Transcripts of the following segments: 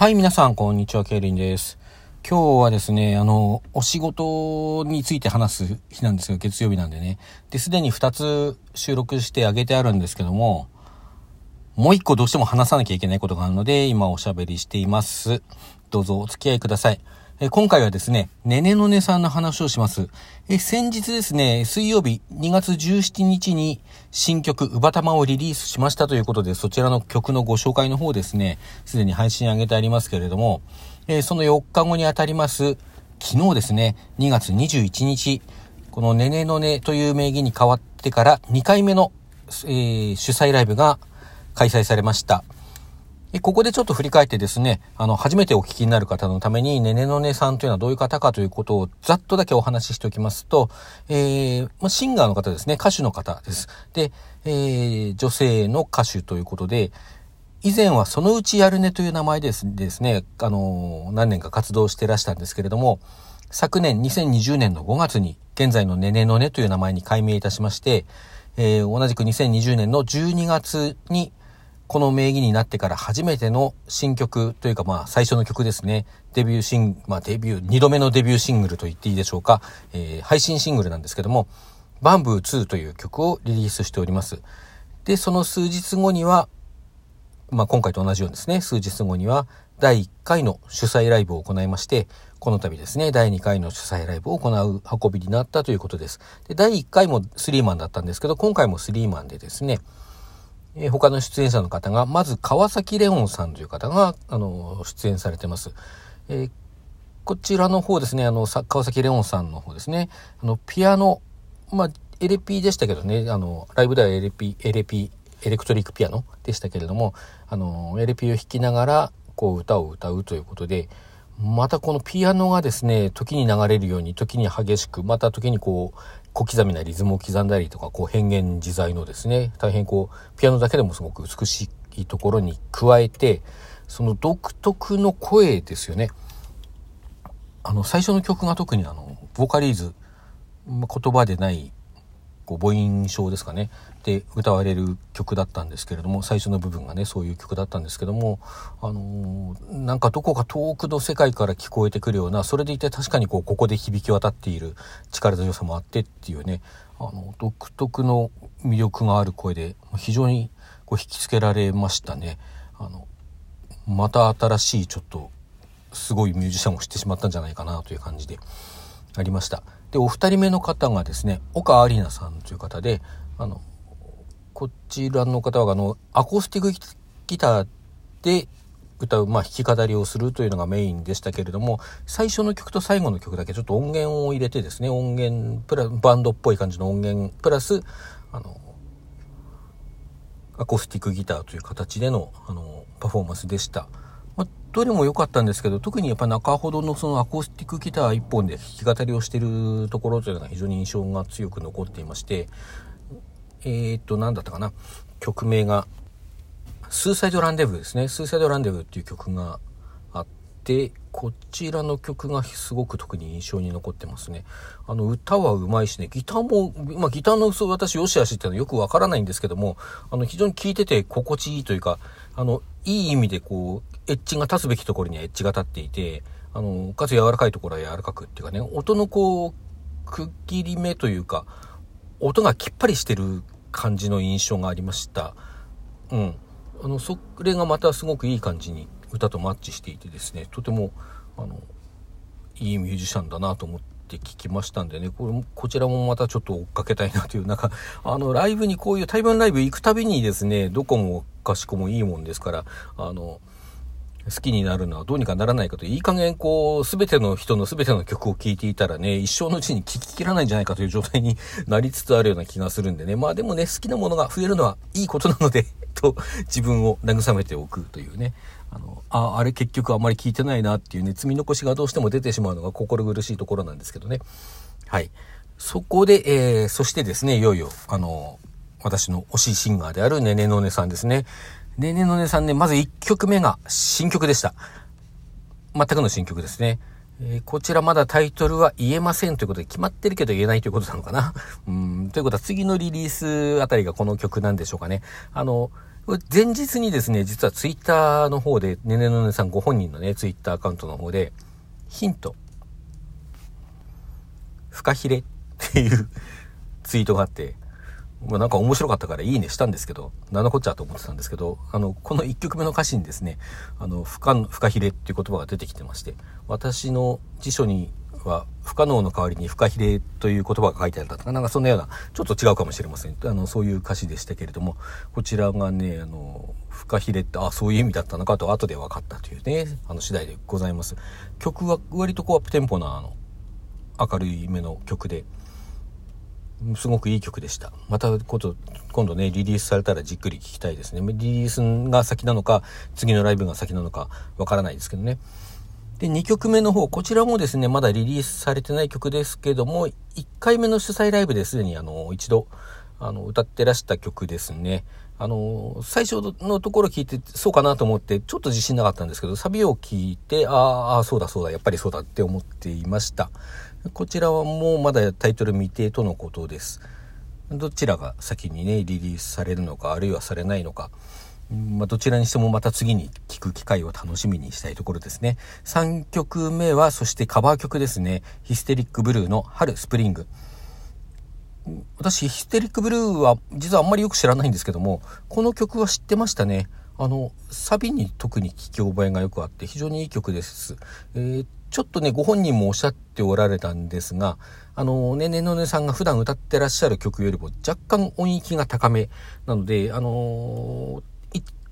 はい、皆さん、こんにちは、ケイリンです。今日はですね、あの、お仕事について話す日なんですが、月曜日なんでね。で、すでに2つ収録してあげてあるんですけども、もう1個どうしても話さなきゃいけないことがあるので、今おしゃべりしています。どうぞお付き合いください。え今回はですね、ねねのねさんの話をします。え先日ですね、水曜日2月17日に新曲、うばたまをリリースしましたということで、そちらの曲のご紹介の方ですね、すでに配信上げてありますけれども、えその4日後にあたります、昨日ですね、2月21日、このねねのねという名義に変わってから2回目の、えー、主催ライブが開催されました。ここでちょっと振り返ってですね、あの、初めてお聞きになる方のために、ねねのねさんというのはどういう方かということをざっとだけお話ししておきますと、えー、シンガーの方ですね、歌手の方です。で、えー、女性の歌手ということで、以前はそのうちやるねという名前ですですね、あの、何年か活動してらしたんですけれども、昨年2020年の5月に、現在のねねのねという名前に改名いたしまして、えー、同じく2020年の12月に、この名義になってから初めての新曲というかまあ最初の曲ですね。デビューシン、まあデビュー、二度目のデビューシングルと言っていいでしょうか。えー、配信シングルなんですけども、バンブー2という曲をリリースしております。で、その数日後には、まあ今回と同じようにですね、数日後には第1回の主催ライブを行いまして、この度ですね、第2回の主催ライブを行う運びになったということです。で、第1回もスリーマンだったんですけど、今回もスリーマンでですね、えー、他の出演者の方が、まず川崎レオンさんという方が、あの、出演されてます。えー、こちらの方ですね、あの、川崎レオンさんの方ですね、あの、ピアノ、まあ、エレピーでしたけどね、あの、ライブではエレピー、エレ、クトリックピアノでしたけれども、あの、エレピーを弾きながら、こう、歌を歌うということで、またこのピアノがですね、時に流れるように、時に激しく、また時にこう、小刻みなリズムを刻んだりとか、こう変幻自在のですね、大変こう、ピアノだけでもすごく美しいところに加えて、その独特の声ですよね。あの、最初の曲が特にあの、ボーカリーズ、言葉でないこう母音症ですかねで歌われる曲だったんですけれども最初の部分がねそういう曲だったんですけどもあのー、なんかどこか遠くの世界から聞こえてくるようなそれでいて確かにこうここで響き渡っている力強さもあってっていうねあの独特の魅力がある声で非常にこう引きつけられましたね。あのまた新しいちょっとすごいミュージシャンを知ってしまったんじゃないかなという感じでありました。で、お二人目の方がですね、岡有奈さんという方で、あの、こちらの方は、あの、アコースティックギターで歌う、まあ、弾き語りをするというのがメインでしたけれども、最初の曲と最後の曲だけちょっと音源を入れてですね、音源、プラバンドっぽい感じの音源、プラス、あの、アコースティックギターという形での、あの、パフォーマンスでした。どれも良かったんですけど、特にやっぱ中ほどのそのアコースティックギター一本で弾き語りをしてるところというのが非常に印象が強く残っていまして、えー、っと、何だったかな。曲名が、スーサイドランデブーですね。スーサイドランデブーっていう曲があって、こちらの曲がすごく特に印象に残ってますね。あの、歌はうまいしね、ギターも、まあ、ギターの私、よしあしっていうのはよくわからないんですけども、あの、非常に聴いてて心地いいというか、あの、いい意味でこう、エッジが立つべきところにはエッジが立っていて、あの、かつ柔らかいところは柔らかくっていうかね、音のこう、区切り目というか、音がきっぱりしてる感じの印象がありました。うん。あの、それがまたすごくいい感じに歌とマッチしていてですね、とても、あの、いいミュージシャンだなと思ってって聞きましたんでね、これもこちらもまたちょっと追っかけたいなという、なんか、あの、ライブにこういう台湾ライブ行くたびにですね、どこもかしこもいいもんですから、あの、好きになるのはどうにかならないかといい加減こう、すべての人のすべての曲を聴いていたらね、一生のうちに聴ききらないんじゃないかという状態になりつつあるような気がするんでね。まあでもね、好きなものが増えるのはいいことなので と、自分を慰めておくというね。あの、あ、あれ結局あんまり聞いてないなっていうね、積み残しがどうしても出てしまうのが心苦しいところなんですけどね。はい。そこで、えー、そしてですね、いよいよ、あの、私の推しシンガーであるねねのねさんですね。ねねのねさんね、まず1曲目が新曲でした。全くの新曲ですね。えー、こちらまだタイトルは言えませんということで決まってるけど言えないということなのかな。うん、ということは次のリリースあたりがこの曲なんでしょうかね。あの、前日にですね、実はツイッターの方で、ねねのねさんご本人のね、ツイッターアカウントの方で、ヒント、フカヒレっていうツイートがあって、まあ、なんか面白かったからいいねしたんですけど、なんのこっちゃと思ってたんですけど、あの、この1曲目の歌詞にですね、あの、不可、不可ひれっていう言葉が出てきてまして、私の辞書には不可能の代わりに不可ひれという言葉が書いてあったとか、なんかそんなような、ちょっと違うかもしれません。あの、そういう歌詞でしたけれども、こちらがね、あの、不可ひれって、あ、そういう意味だったのかと後で分かったというね、あの次第でございます。曲は割とこうアップテンポな、あの、明るい目の曲で、すごくいい曲でした。またこと今度ね、リリースされたらじっくり聴きたいですね。リリースが先なのか、次のライブが先なのか、わからないですけどね。で、2曲目の方、こちらもですね、まだリリースされてない曲ですけども、1回目の主催ライブですでにあの、一度、あの、歌ってらした曲ですね。あの、最初のところ聞いて、そうかなと思って、ちょっと自信なかったんですけど、サビを聞いて、ああ、そうだそうだ、やっぱりそうだって思っていました。こちらはもうまだタイトル未定とのことです。どちらが先にね、リリースされるのか、あるいはされないのか。まあ、どちらにしてもまた次に聴く機会を楽しみにしたいところですね。3曲目は、そしてカバー曲ですね。ヒステリックブルーの春スプリング。私、ヒステリックブルーは実はあんまりよく知らないんですけども、この曲は知ってましたね。あの、サビに特に聞き覚えがよくあって非常にいい曲です。えー、ちょっとね、ご本人もおっしゃっておられたんですが、あの、ねねのねさんが普段歌ってらっしゃる曲よりも若干音域が高めなので、あの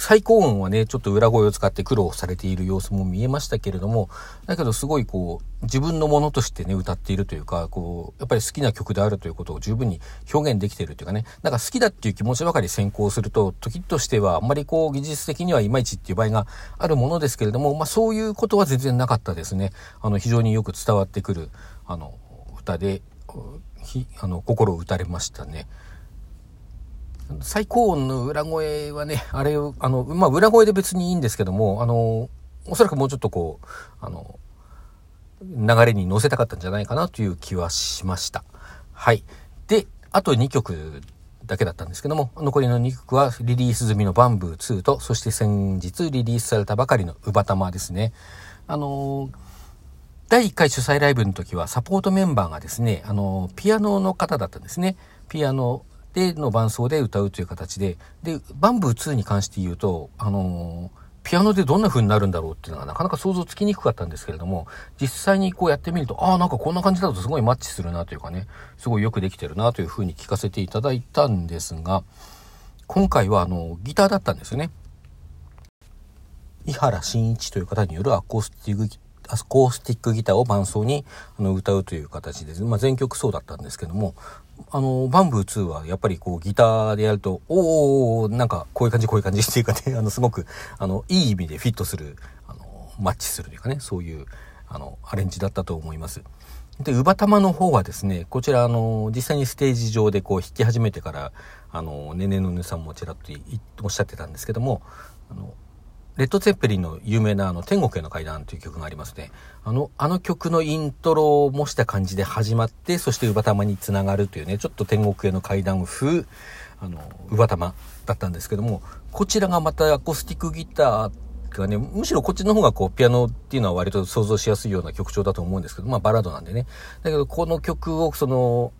最高音はね、ちょっと裏声を使って苦労されている様子も見えましたけれども、だけどすごいこう、自分のものとしてね、歌っているというか、こう、やっぱり好きな曲であるということを十分に表現できているというかね、なんか好きだっていう気持ちばかり先行すると、時としてはあんまりこう、技術的にはいまいちっていう場合があるものですけれども、まあそういうことは全然なかったですね。あの、非常によく伝わってくる、あの、歌で、ひ、あの、心を打たれましたね。最高音の裏声はね、あれを、あの、まあ、裏声で別にいいんですけども、あの、おそらくもうちょっとこう、あの、流れに乗せたかったんじゃないかなという気はしました。はい。で、あと2曲だけだったんですけども、残りの2曲はリリース済みのバンブー2と、そして先日リリースされたばかりのウバタマですね。あの第1回主催ライブの時はサポートメンバーがですね、あのピアノの方だったんですね。ピアノでの伴奏で歌うという形で、で、バンブー2に関して言うと、あのー、ピアノでどんな風になるんだろうっていうのがなかなか想像つきにくかったんですけれども、実際にこうやってみると、ああ、なんかこんな感じだとすごいマッチするなというかね、すごいよくできてるなという風に聞かせていただいたんですが、今回はあの、ギターだったんですよね。井原慎一という方によるアコースティックアコースティックギターを伴奏にあの歌うという形です、まあ、全曲そうだったんですけども、あの、バンブー2はやっぱりこうギターでやると、おおなんかこういう感じこういう感じっていうかね、あの、すごく、あの、いい意味でフィットする、あの、マッチするというかね、そういう、あの、アレンジだったと思います。で、ウバタマの方はですね、こちら、あの、実際にステージ上でこう弾き始めてから、あの、ねねのねさんもちらっとおっしゃってたんですけども、あの、レッド・ツェッペリンの有名なあの天国への階段という曲がありますね。あの、あの曲のイントロを模した感じで始まって、そしてウバタマにつながるというね、ちょっと天国への階段風、あの、ウバタマだったんですけども、こちらがまたアコースティックギターがね、むしろこっちの方がこう、ピアノっていうのは割と想像しやすいような曲調だと思うんですけど、まあバラードなんでね。だけど、この曲をその、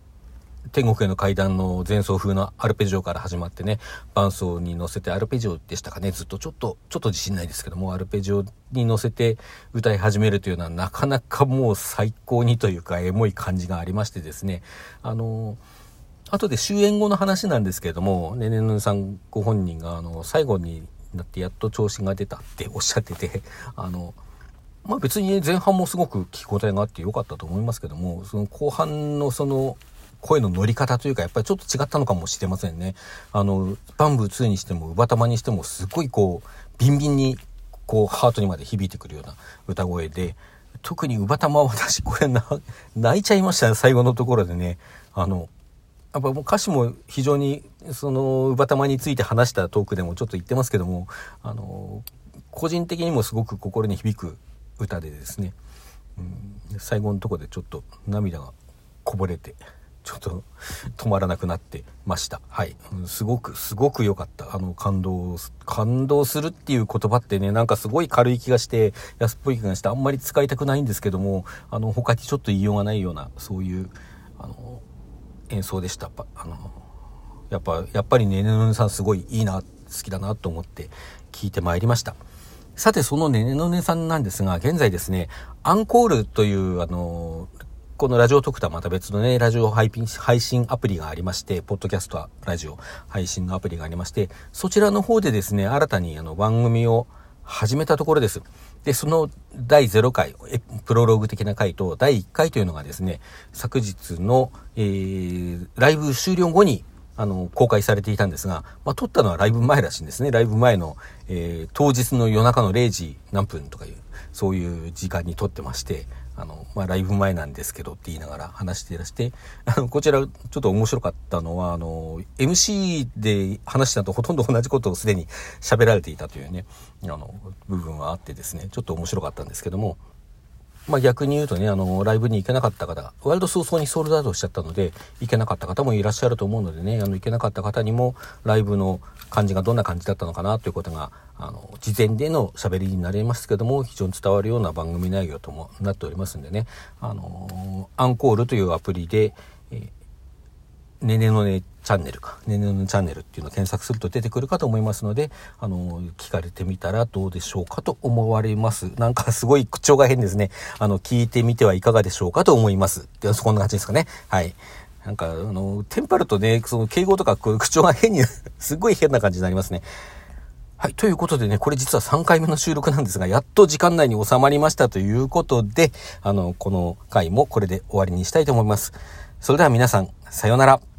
天国への階段の前奏風のアルペジオから始まってね、伴奏に乗せてアルペジオでしたかね、ずっとちょっと、ちょっと自信ないですけども、アルペジオに乗せて歌い始めるというのはなかなかもう最高にというか、エモい感じがありましてですね、あの、後で終演後の話なんですけれども、ねねぬさんご本人が、あの、最後になってやっと調子が出たっておっしゃってて、あの、まあ別に前半もすごく聞き応えがあってよかったと思いますけども、その後半のその、声の乗り方というか、やっぱりちょっと違ったのかもしれませんね。あの、バンブー2にしても、ウバタマにしても、すごいこう、ビンビンに、こう、ハートにまで響いてくるような歌声で、特にウバタマは私、これな、泣いちゃいましたね、最後のところでね。あの、やっぱもう歌詞も非常に、その、ウバタマについて話したトークでもちょっと言ってますけども、あの、個人的にもすごく心に響く歌でですね、うん、最後のとこでちょっと涙がこぼれて、ちょっと止まらなくなってました。はい。すごく、すごく良かった。あの、感動、感動するっていう言葉ってね、なんかすごい軽い気がして、安っぽい気がして、あんまり使いたくないんですけども、あの、他にちょっと言いようがないような、そういう、あの、演奏でした。あの、やっぱ、やっぱりねねのねさんすごいいいな、好きだなと思って聞いてまいりました。さて、そのねねのねさんなんですが、現在ですね、アンコールという、あの、このラジオ特クとはまた別のね、ラジオ配信アプリがありまして、ポッドキャストラジオ配信のアプリがありまして、そちらの方でですね、新たにあの番組を始めたところです。で、その第0回、プロローグ的な回と第1回というのがですね、昨日の、えー、ライブ終了後にあの、公開されていたんですが、まあ、撮ったのはライブ前らしいんですね。ライブ前の、えー、当日の夜中の0時何分とかいう、そういう時間に撮ってまして、あの、まあ、ライブ前なんですけどって言いながら話していらして、あの、こちらちょっと面白かったのは、あの、MC で話したとほとんど同じことをすでに喋られていたというね、あの、部分はあってですね、ちょっと面白かったんですけども、まあ、逆に言うとね、あの、ライブに行けなかった方、割と早々にソールドアウトしちゃったので、行けなかった方もいらっしゃると思うのでね、あの、行けなかった方にも、ライブの感じがどんな感じだったのかなということが、あの、事前での喋りになりますけども、非常に伝わるような番組内容ともなっておりますんでね、あの、アンコールというアプリで、えー、ねねのねチャンネルか、ねねのねチャンネルっていうのを検索すると出てくるかと思いますので、あの、聞かれてみたらどうでしょうかと思われます。なんかすごい口調が変ですね。あの、聞いてみてはいかがでしょうかと思います。でそんな感じですかね。はい。なんか、あの、テンパるとね、その敬語とか口調が変に すごい変な感じになりますね。はい。ということでね、これ実は3回目の収録なんですが、やっと時間内に収まりましたということで、あの、この回もこれで終わりにしたいと思います。それでは皆さん、さようなら。